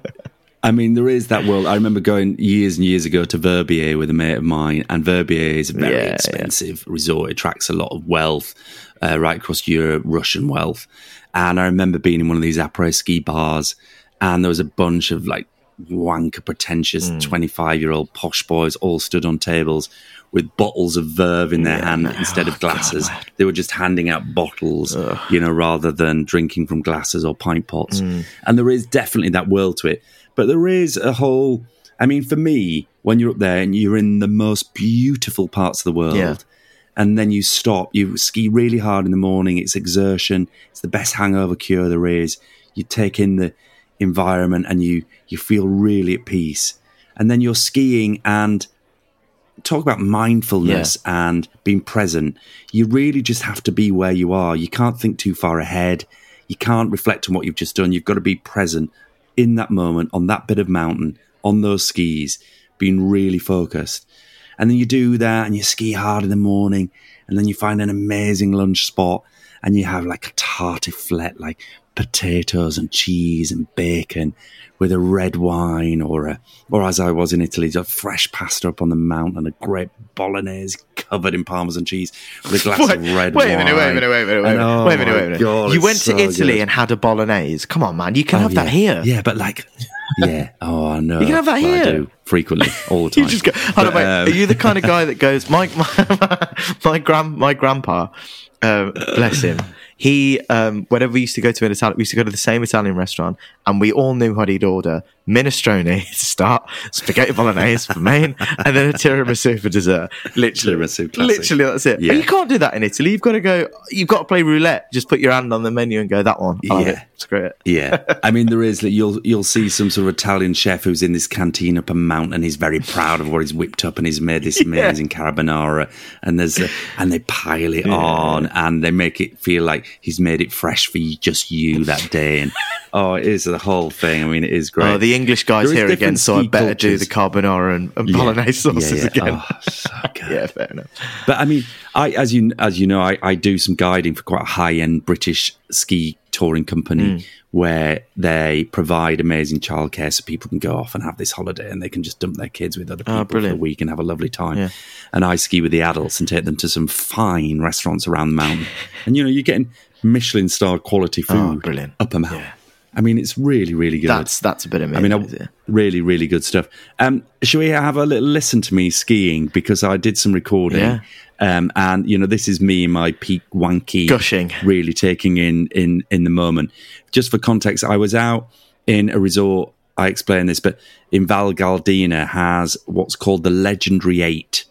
I mean, there is that world. I remember going years and years ago to Verbier with a mate of mine, and Verbier is a very Yeah, yeah. expensive resort. It attracts a lot of wealth uh, right across Europe, Russian wealth. And I remember being in one of these après ski bars, and there was a bunch of like wanker, pretentious Hmm. 25 year old posh boys all stood on tables with bottles of Veuve in their Yeah, hand instead Oh, of glasses. they were just handing out bottles, you know, rather than drinking from glasses or pint pots. Mm. And there is definitely that world to it. But there is a whole, I mean, for me, when you're up there and you're in the most beautiful parts of the world, Yeah. and then you stop, you ski really hard in the morning, it's exertion, it's the best hangover cure there is. You take in the environment and you, you feel really at peace. And then you're skiing and talk about mindfulness and being present. You really just have to be where you are. You can't think too far ahead. You can't reflect on what you've just done. You've got to be present in that moment on that bit of mountain on those skis, being really focused. And then you do that and you ski hard in the morning and then you find an amazing lunch spot and you have like a tartiflette, like potatoes and cheese and bacon with a red wine or a, or as I was in Italy, a fresh pasta up on the mountain, a great bolognese covered in parmesan cheese with a glass Wait, of red wait wine. a minute, wait a minute, wait a minute, wait a minute, oh wait a minute, wait a minute. God, you went so to Italy good. and had a bolognese. Come on, man, you can Oh, have yeah. that here. Yeah, but like, yeah. Oh, I know. You can have that Well, I here. do frequently, all the time. You just go. Hold on, wait. um, Are you the kind of guy that goes? My my my grand my grandpa, uh, bless him. He um, whenever we used to go to an Italian, we used to go to the same Italian restaurant, and we all knew what he'd order: minestrone to start, spaghetti bolognese for main, and then a tiramisu for dessert. Literally, Tiramisu, classic. literally, that's it. Yeah. But you can't do that in Italy. You've got to go. You've got to play roulette. Just put your hand on the menu and go that one. I'll Yeah. it. Screw it. Yeah, I mean there is. Like, you'll you'll see some sort of Italian chef who's in this canteen up a mountain. He's very proud of what he's whipped up, and he's made this amazing carbonara. And there's a, and they pile it on, and they make it feel like he's made it fresh for you, just you that day. And oh, it is the whole thing. I mean, it is great. Oh, the English guys here again, so I better do the carbonara and, and Yeah. bolognese sauces Yeah, yeah. again. Oh, so yeah, fair enough. But I mean, I as you as you know, I, I do some guiding for quite a high end British ski touring company Mm. where they provide amazing childcare so people can go off and have this holiday and they can just dump their kids with other people for the Oh, brilliant. week and have a lovely time. Yeah. And I ski with the adults and take them to some fine restaurants around the mountain. and you know, you're getting Michelin star quality food Oh, brilliant. up a mountain. I mean, it's really, really good. That's that's a bit I amazing. mean, I, it? really, really good stuff. Um, shall we have a little listen to me skiing because I did some recording, Yeah. um, and you know, this is me in my peak wanky Gushing. really taking in in in the moment. Just for context, I was out in a resort. I explained this, but in Val Gardena has what's called the Legendary Eight,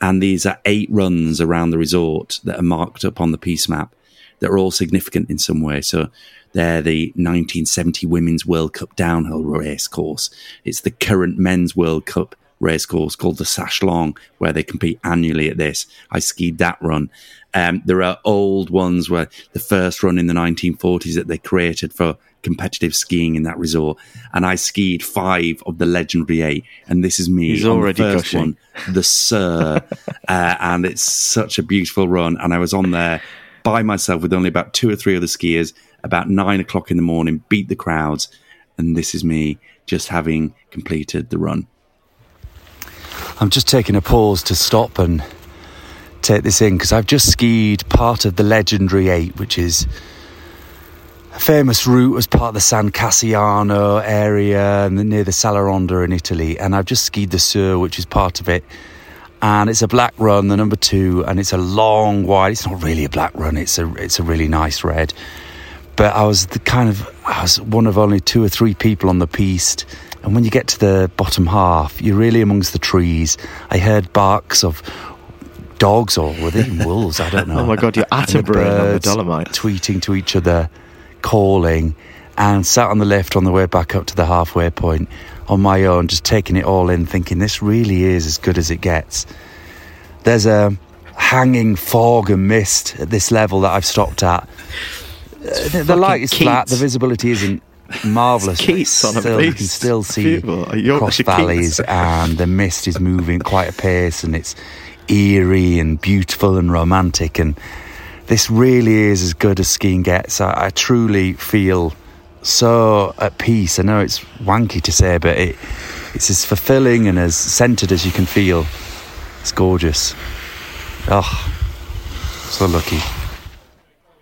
and these are eight runs around the resort that are marked up on the piste map that are all significant in some way. So they're the 1970 Women's World Cup downhill race course. It's the current Men's World Cup race course called the Saslong, where they compete annually at this. I skied that run. Um, there are old ones where the first run in the 1940s that they created for competitive skiing in that resort, and I skied five of the legendary eight, and this is me He's on already the first gushing. one, the Sir, uh, and it's such a beautiful run, and I was on there by myself with only about two or three other skiers about nine o'clock in the morning, beat the crowds, and this is me just having completed the run. I'm just taking a pause to stop and take this in because I've just skied part of the legendary eight, which is a famous route as part of the San Cassiano area near the Sella Ronda in Italy. And I've just skied the Sur, which is part of it. And it's a black run, the number two, and it's a long wide. It's not really a black run. It's a it's a really nice red. But I was the kind of I was one of only two or three people on the piste. And when you get to the bottom half, you're really amongst the trees. I heard barks of dogs or were they even wolves? I don't know. Oh my God, you're Attenborough on the birds Dolomites. tweeting to each other, calling, and sat on the lift on the way back up to the halfway point on my own, just taking it all in, thinking this really is as good as it gets. There's a hanging fog and mist at this level that I've stopped at. Uh, the, light is flat, the visibility isn't marvelous. Keats on a still, you can still see. Cross valleys, and the mist is moving quite a pace, and it's eerie and beautiful and romantic. And this really is as good as skiing gets. I, I truly feel so at peace. I know it's wanky to say, but it, it's as fulfilling and as centered as you can feel. It's gorgeous. Oh, so lucky.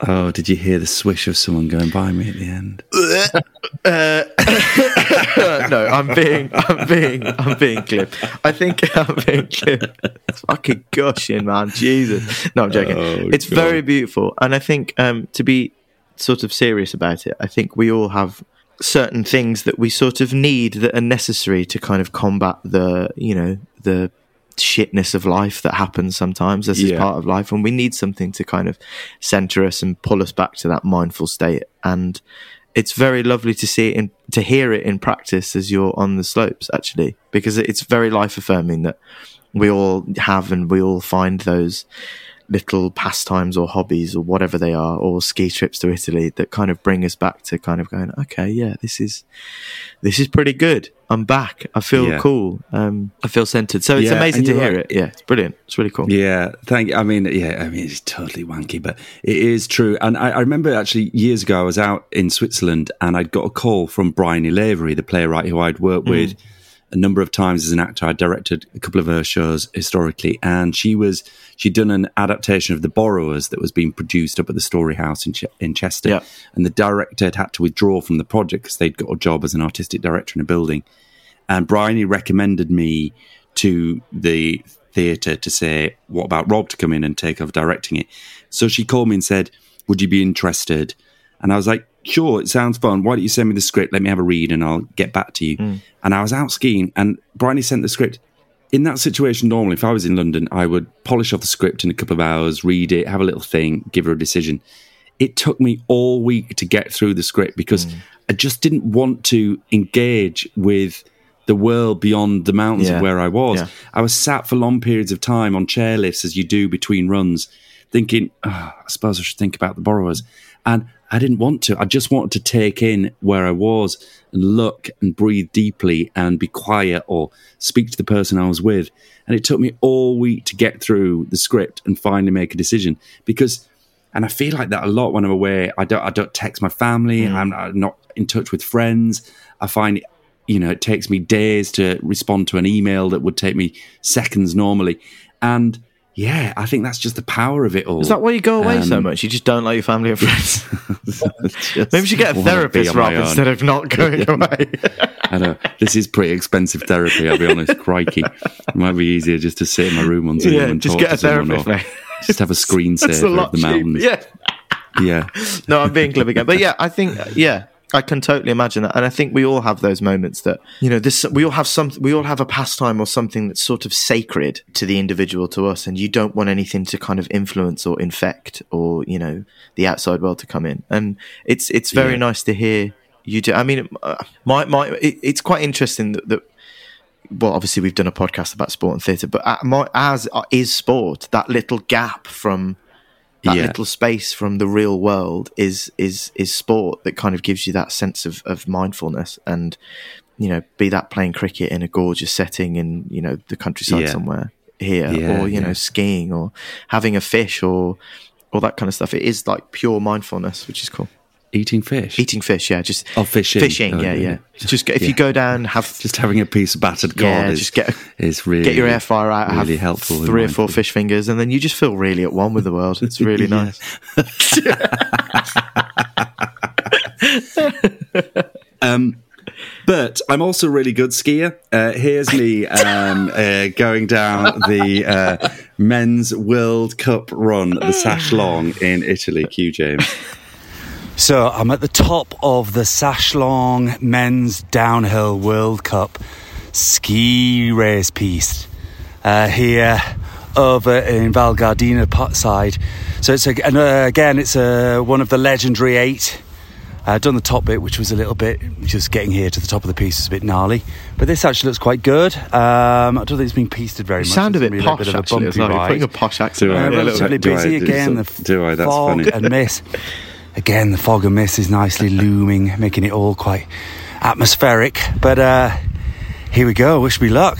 Oh, did you hear the swish of someone going by me at the end? no, I'm being, I'm being, I'm being clip. I think I'm being clip. It's fucking gushing, man. Jesus. No, I'm joking. Oh, it's God. very beautiful, and I think um, to be sort of serious about it, I think we all have certain things that we sort of need that are necessary to kind of combat the, you know, the shitness of life that happens sometimes. As is part of life and we need something to kind of center us and pull us back to that mindful state. And it's very lovely to see it in to hear it in practice as you're on the slopes actually because it's very life affirming that we all have and we all find those little pastimes or hobbies or whatever they are or ski trips to Italy that kind of bring us back to kind of going okay yeah this is this is pretty good I'm back I feel Yeah. cool um, I feel centered so it's Yeah, amazing to hear right. it yeah it's brilliant it's really cool Yeah, thank. I mean, yeah, I mean, it's totally wanky, but it is true. And I, I remember actually years ago, I was out in Switzerland and I'd got a call from Bryony Lavery, the playwright who I'd worked with a number of times as an actor. I directed a couple of her shows historically, and she was she'd done an adaptation of The Borrowers that was being produced up at the Storyhouse in Ch- in Chester, Yeah. and the director had had to withdraw from the project because they'd got a job as an artistic director in a building. And Bryony recommended me to the theatre to say, "What about Rob to come in and take over directing it?" So she called me and said, "Would you be interested?" And I was like, "Sure, it sounds fun. Why don't you send me the script? Let me have a read, and I'll get back to you." And I was out skiing, and Bryony sent the script. In that situation, normally, if I was in London, I would polish off the script in a couple of hours, read it, have a little thing, give her a decision it took me all week to get through the script because I just didn't want to engage with the world beyond the mountains Yeah. of where I was. Yeah. I was sat for long periods of time on chairlifts as you do between runs, thinking, "Ah, I suppose I should think about the borrowers. And I didn't want to. I just wanted to take in where I was and look and breathe deeply and be quiet or speak to the person I was with. And it took me all week to get through the script and finally make a decision because and I feel like that a lot when I'm away. I don't I don't text my family. Mm. I'm, I'm not in touch with friends. I find you know it takes me days to respond to an email that would take me seconds normally. And yeah, I think that's just the power of it all. is that why you go away so Um, much you just don't like your family and friends maybe you should get a therapist Rob instead of not going away I know this is pretty expensive therapy. I'll be honest. Crikey, it might be easier just to sit in my room on Zoom yeah and just talk get a to therapist mate just have a screensaver of the cheaper. mountains. yeah yeah. no, I'm being glib again. But yeah, I think yeah, I can totally imagine that, and I think we all have those moments that you know this. We all have some. We all have a pastime or something that's sort of sacred to the individual, to us, and you don't want anything to kind of influence or infect or you know the outside world to come in. And it's it's very Yeah. nice to hear you do. I mean, uh, my my it, it's quite interesting that. that well, obviously, we've done a podcast about sport and theatre, but uh, my, as uh, is sport, that little gap from that Yeah. little space from the real world is is is sport that kind of gives you that sense of, of mindfulness and you know be that playing cricket in a gorgeous setting in you know the countryside Yeah. somewhere here Yeah, or you know skiing or having a fish or all that kind of stuff it is like pure mindfulness which is cool Eating fish. eating fish yeah just Oh, fishing. fishing Oh, yeah yeah. yeah just if Yeah. you go down have just having a piece of battered cod Yeah, is, just get- is really get your air fryer out really have helpful three or four fish fingers and then you just feel really at one with the world it's really nice Um, but I'm also a really good skier. Uh, here's me um, uh, going down the uh, men's World Cup run, the Saslong in Italy. Q James. So I'm at the top of the Saslong Men's Downhill World Cup ski race piste uh, here over in Val Gardena pot side. So it's a, and, uh, again, it's a, one of the legendary eight. I've done the top bit, which was a little bit just getting here to the top of the piste is a bit gnarly, but this actually looks quite good. Um, I don't think it's been pisted very You much. sound a bit posh bit of a actually bumpy. You're putting a posh accent Do I? Uh, Yeah, a little relatively. Busy again. The do I? That's fog funny. and mist. Again, the fog and mist is nicely looming, making it all quite atmospheric. But uh, here we go. Wish me luck.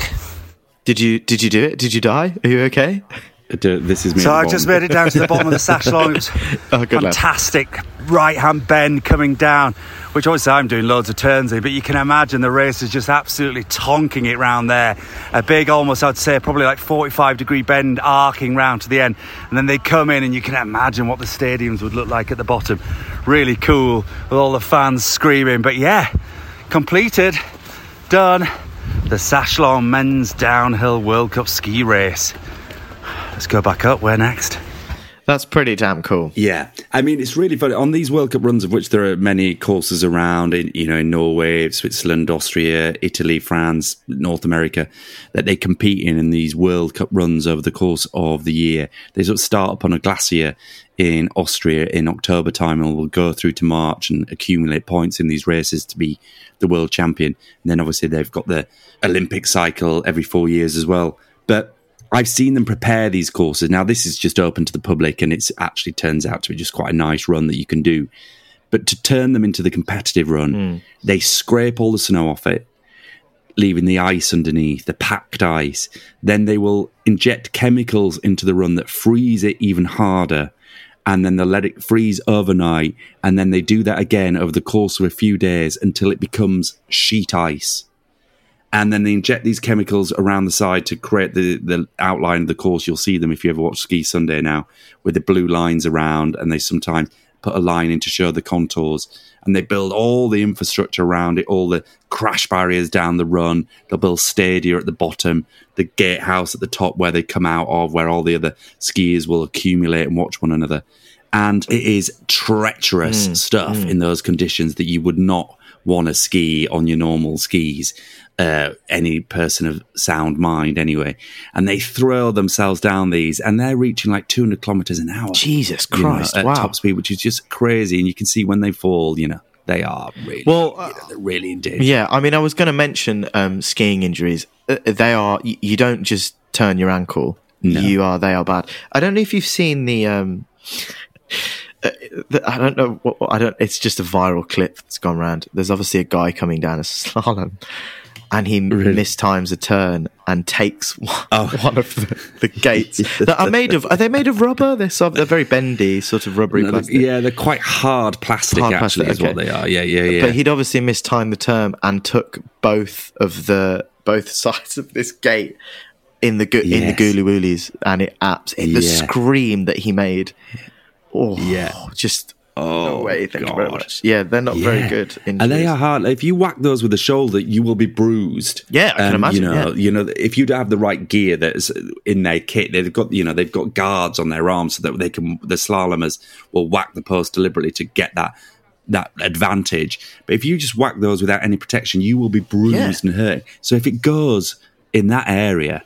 Did you did you do it? Did you die? Are you okay? This is me. So I the just made it down to the bottom of the Saslong. It was Oh, good lad. fantastic right hand bend coming down, which obviously I'm doing loads of turns in, but you can imagine the race is just absolutely tonking it round there. A big, almost I'd say, probably like 45 degree bend arcing round to the end, and then they come in, and you can imagine what the stadiums would look like at the bottom. Really cool with all the fans screaming. But yeah, completed, done. The Saslong Men's Downhill World Cup ski race. Let's go back up. Where next? That's pretty damn cool. Yeah, I mean it's really funny on these World Cup runs, of which there are many courses around in you know in Norway, Switzerland, Austria, Italy, France, North America, that they compete in in these World Cup runs over the course of the year. They sort of start up on a glacier in Austria in October time, and will go through to March and accumulate points in these races to be the world champion. And then obviously they've got the Olympic cycle every four years as well. But I've seen them prepare these courses. Now, this is just open to the public, and it's actually turns out to be just quite a nice run that you can do. But to turn them into the competitive run, hmm. they scrape all the snow off it, leaving the ice underneath, the packed ice. Then they will inject chemicals into the run that freeze it even harder. And then they'll let it freeze overnight. And then they do that again over the course of a few days until it becomes sheet ice. And then they inject these chemicals around the side to create the, the outline of the course. You'll see them if you ever watch Ski Sunday now, with the blue lines around. And they sometimes put a line in to show the contours and they build all the infrastructure around it, all the crash barriers down the run. They'll build stadia at the bottom, the gatehouse at the top where they come out of, where all the other skiers will accumulate and watch one another. And it is treacherous mm, stuff mm. in those conditions that you would not want to ski on your normal skis. Uh, any person of sound mind, anyway. And they throw themselves down these, and they're reaching like 200 kilometers an hour Jesus you know, Christ! at wow. top speed, which is just crazy. And you can see when they fall, you know, they are really, Well, you know, really in danger. Yeah, I mean, I was going to mention um, skiing injuries. Uh, They are. You, you don't just turn your ankle. No. You are. They are bad. I don't know if you've seen the. Um, uh, the I don't know. What- I don't. It's just a viral clip that's gone around. There's obviously a guy coming down a slalom, and he mistimes a turn and takes one, Oh. one of the, the gates that are made of. Are they made of rubber? They're sort of, they're very bendy, sort of rubbery No, plastic. yeah, they're quite hard plastic, Hard actually, plastic, is what they are. Yeah, yeah, yeah. But he'd obviously mistimed the term and took both of the both sides of this gate in the gu- in the Yes. Gooley Woolies, and it apps the Yeah. scream that he made. Oh, Yeah. just oh, no way. Thank you very God. much. Yeah, they're not very Yeah. good. And they injuries. are hard. If you whack those with the shoulder, you will be bruised. Yeah, I can imagine, You know, yeah. you know, if you have the right gear that's in their kit, they've got you know they've got guards on their arms so that they can the slalomers will whack the post deliberately to get that that advantage. But if you just whack those without any protection, you will be bruised Yeah. and hurt. So if it goes in that area,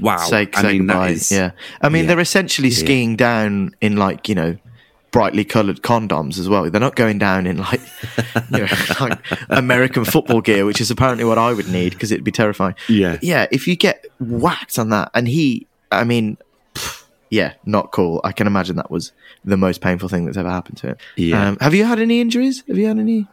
wow. say, I say mean, that goodbye. is- yeah, I mean yeah. they're essentially skiing down in like you know brightly coloured condoms as well. They're not going down in like you know like American football gear, which is apparently what I would need because it'd be terrifying. Yeah. yeah. If you get whacked on that, and he, I mean. pff, Yeah, not cool. I can imagine that was the most painful thing that's ever happened to him. Yeah. Um, have you had any injuries? Have you had any?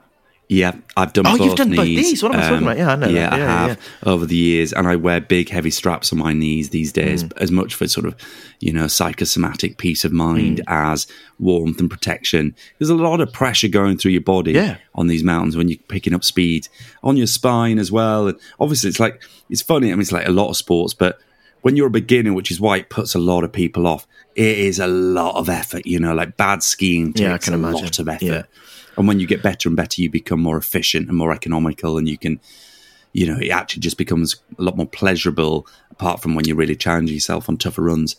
Yeah, I've done. Oh, both you've done both knees. knees. What am I talking about? Yeah, I know Yeah, that. I Yeah, have over the years, and I wear big, heavy straps on my knees these days, Mm. as much for sort of, you know, psychosomatic peace of mind Mm. as warmth and protection. There's a lot of pressure going through your body Yeah. on these mountains when you're picking up speed on your spine as well. And obviously, it's like it's funny. I mean, it's like a lot of sports, but when you're a beginner, which is why it puts a lot of people off, it is a lot of effort. You know, like bad skiing takes Yeah, I can a imagine. lot of effort. And when you get better and better, you become more efficient and more economical, and you can, you know, it actually just becomes a lot more pleasurable. Apart from when you're really challenging yourself on tougher runs,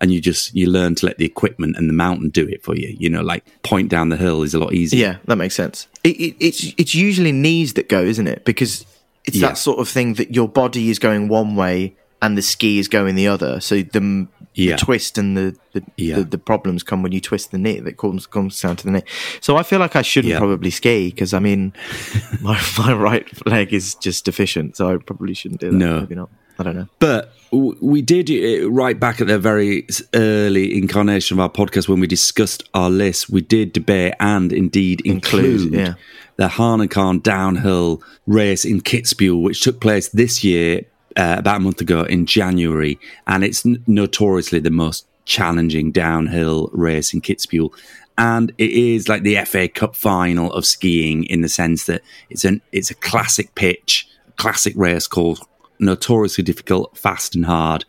and you just you learn to let the equipment and the mountain do it for you. You know, like point down the hill is a lot easier. Yeah, that makes sense. It, it, it's it's usually knees that go, isn't it? Because it's Yeah. that sort of thing that your body is going one way and the ski is going the other. So the, Yeah. the twist and the the, Yeah. the the problems come when you twist the knee. That comes comes down to the knee. So I feel like I shouldn't Yeah. probably ski because I mean my my right leg is just deficient, so I probably shouldn't do that. No. maybe not. I don't know. But we did right back at the very early incarnation of our podcast when we discussed our list. We did debate and indeed Include, include, yeah. the Hahnenkamm downhill race in Kitzbühel, which took place this year, uh, about a month ago in January. And it's n- notoriously the most challenging downhill race in Kitzbühel. And it is like the FA Cup final of skiing in the sense that it's an it's a classic pitch, classic race course, notoriously difficult, fast and hard.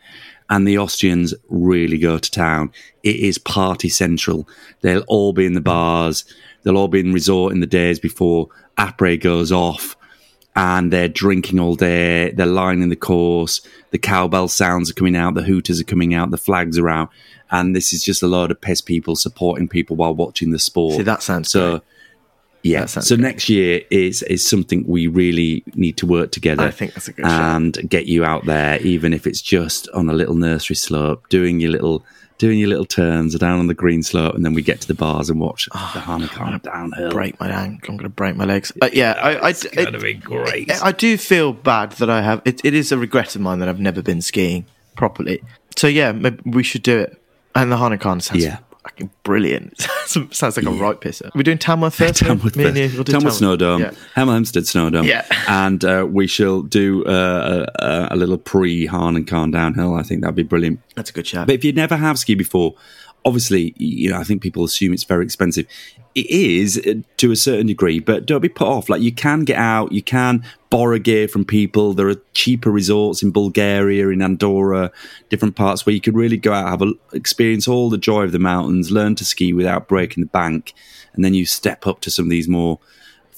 And the Austrians really go to town. It is party central. They'll all be in the bars. They'll all be in resort in the days before après goes off and they're drinking all day. They're lining the course. The cowbell sounds are coming out. The hooters are coming out. The flags are out. And this is just a load of piss people supporting people while watching the sport. See, that sounds so. great. Yeah. So next year is is something we really need to work together. I think that's a good and get you out there, even if it's just on a little nursery slope, doing your little doing your little turns down on the green slope, and then we get to the bars and watch oh, the Hahnenkamm downhill. break my ankle. I'm going to break my legs. But yeah, I, I, It's gonna be great. I, I do feel bad that I have. It, it is a regret of mine that I've never been skiing properly. so yeah, maybe we should do it. And the Hahnenkamm sounds Yeah. Fucking brilliant. sounds like a right pisser. We're doing Tamworth first. Tamworth, Me and you, we'll do Tamworth Snowdome, Yeah. Hemel Hempstead Snowdome, Yeah. and uh, we shall do uh, a, a little pre Harn and Carn downhill. I think that'd be brilliant. That's a good shout. But if you never have ski before, obviously, you know, I think people assume it's very expensive. It is uh, to a certain degree, but don't be put off. Like you can get out, you can borrow gear from people. There are cheaper resorts in Bulgaria, in Andorra, different parts where you could really go out, have a experience all the joy of the mountains, learn to ski without breaking the bank, and then you step up to some of these more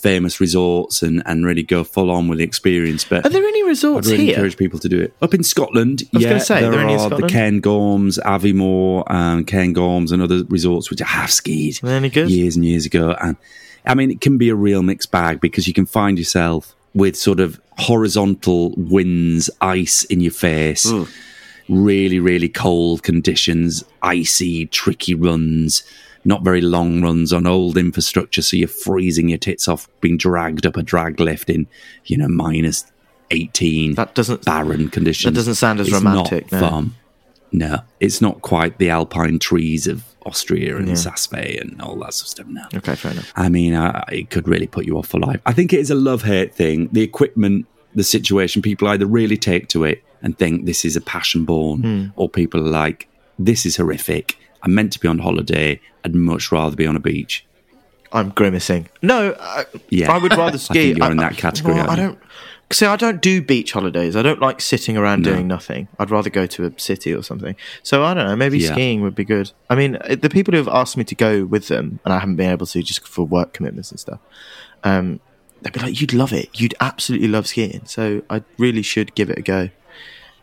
famous resorts and, and really go full on with the experience. But Are there any resorts I'd really here? encourage people to do it. Up in Scotland, yeah, say, there are there any are the Scotland? Cairngorms, Aviemore, um, Cairngorms, and other resorts which I have skied years and years ago. And I mean, it can be a real mixed bag because you can find yourself with sort of horizontal winds, ice in your face, really, really cold conditions, icy, tricky runs. Not very long runs on old infrastructure, so you're freezing your tits off, being dragged up a drag lift in, you know, minus eighteen That doesn't- barren conditions. that doesn't sound as It's romantic, Not no. fun. No, it's not quite the alpine trees of Austria and Saas-Fee and all that sort of stuff. No. Okay, fair enough. I mean, uh, it could really put you off for life. I think it is a love hate thing. The equipment, the situation, people either really take to it and think this is a passion born, Hmm. or people are like, this is horrific. I'm meant to be on holiday. I'd much rather be on a beach. I'm grimacing. No, I, Yeah. I would rather I ski. think you're in that category, well, I don't. See, I don't do beach holidays. I don't like sitting around No. doing nothing. I'd rather go to a city or something. So I don't know. Maybe Yeah. skiing would be good. I mean, the people who have asked me to go with them, and I haven't been able to just for work commitments and stuff. Um, they'd be like, "You'd love it. You'd absolutely love skiing." So I really should give it a go.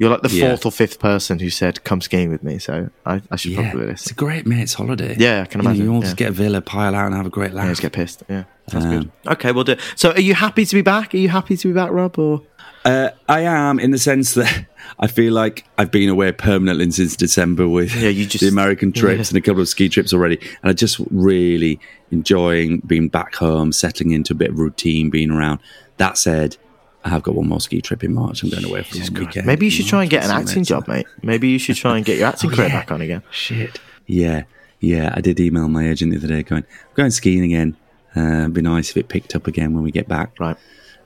You're like the Yeah. fourth or fifth person who said, "Come skiing with me." So I, I should probably Yeah, probably it's a great mate's holiday. Yeah, I can You know, imagine, You all yeah. just get a villa, pile out, and have a great laugh. Yeah, just get pissed. Yeah, sounds Um, good. Okay, we'll do. It. So, are you happy to be back? Are you happy to be back, Rob? Or Uh, I am in the sense that I feel like I've been away permanently since December with Yeah, you just- the American trips yeah. and a couple of ski trips already, and I just really enjoying being back home, settling into a bit of routine, being around. That said, I have got one more ski trip in March. I'm going away for a long weekend. maybe you should try and get an acting job, mate. Maybe you should try and get your acting Oh, career yeah. back on again. Shit. Yeah, yeah. I did email my agent the other day going, I'm going skiing again. Uh, it'd be nice if it picked up again when we get back. Right.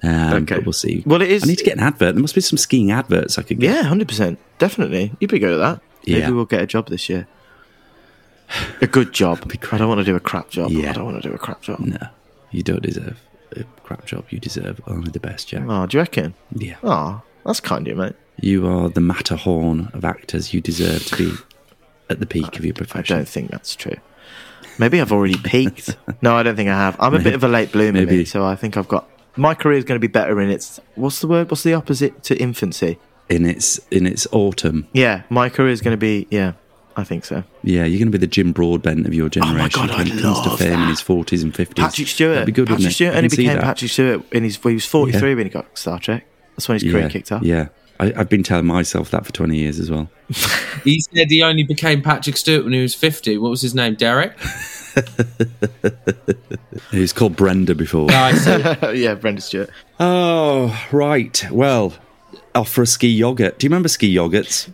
Um, Okay. But we'll see. Well, it is- I need to get an advert. There must be some skiing adverts I could get. Yeah, hundred percent, definitely. You'd be good at that. Yeah. Maybe Yeah. we'll get a job this year. A good job. I don't want to do a crap job. Yeah. I don't want to do a crap job. No, you don't deserve a crap job. You deserve only the best, Jack. Oh, do you reckon? Yeah. Oh, that's kind of you, mate. You are the Matterhorn of actors. You deserve to be at the peak of your profession. I don't think that's true. Maybe I've already peaked. No, I don't think I have. I'm a bit of a late bloomer, Maybe. mate, so I think I've got my career is going to be better in its what's the word? What's the opposite to infancy? In its in its autumn, Yeah, my career is going to be yeah. I think so. yeah, you're going to be the Jim Broadbent of your generation Oh my God, when I'd it comes to love fame in his 40s and 50s. Patrick Stewart. That'd be good, Patrick wouldn't it? Stewart I only became that. Patrick Stewart in his when he was 43 when he got Star Trek. That's when his career yeah, kicked off. Yeah, I, I've been telling myself that for 20 years as well. He said he only became Patrick Stewart when he was 50. What was his name? Derek? He was called Brenda before. No, I said, yeah, Brenda Stewart. oh, right. Well, off for a ski yogurt. Do you remember ski yogurts?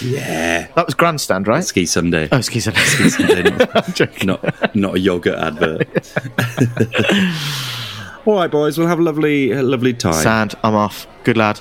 Yeah. That was Grandstand, right? Ski Sunday. Oh, excuse me. Sunday, not, not, not a yogurt advert. All right, boys, we'll have a lovely, a lovely time. Sand, I'm off. Good lad.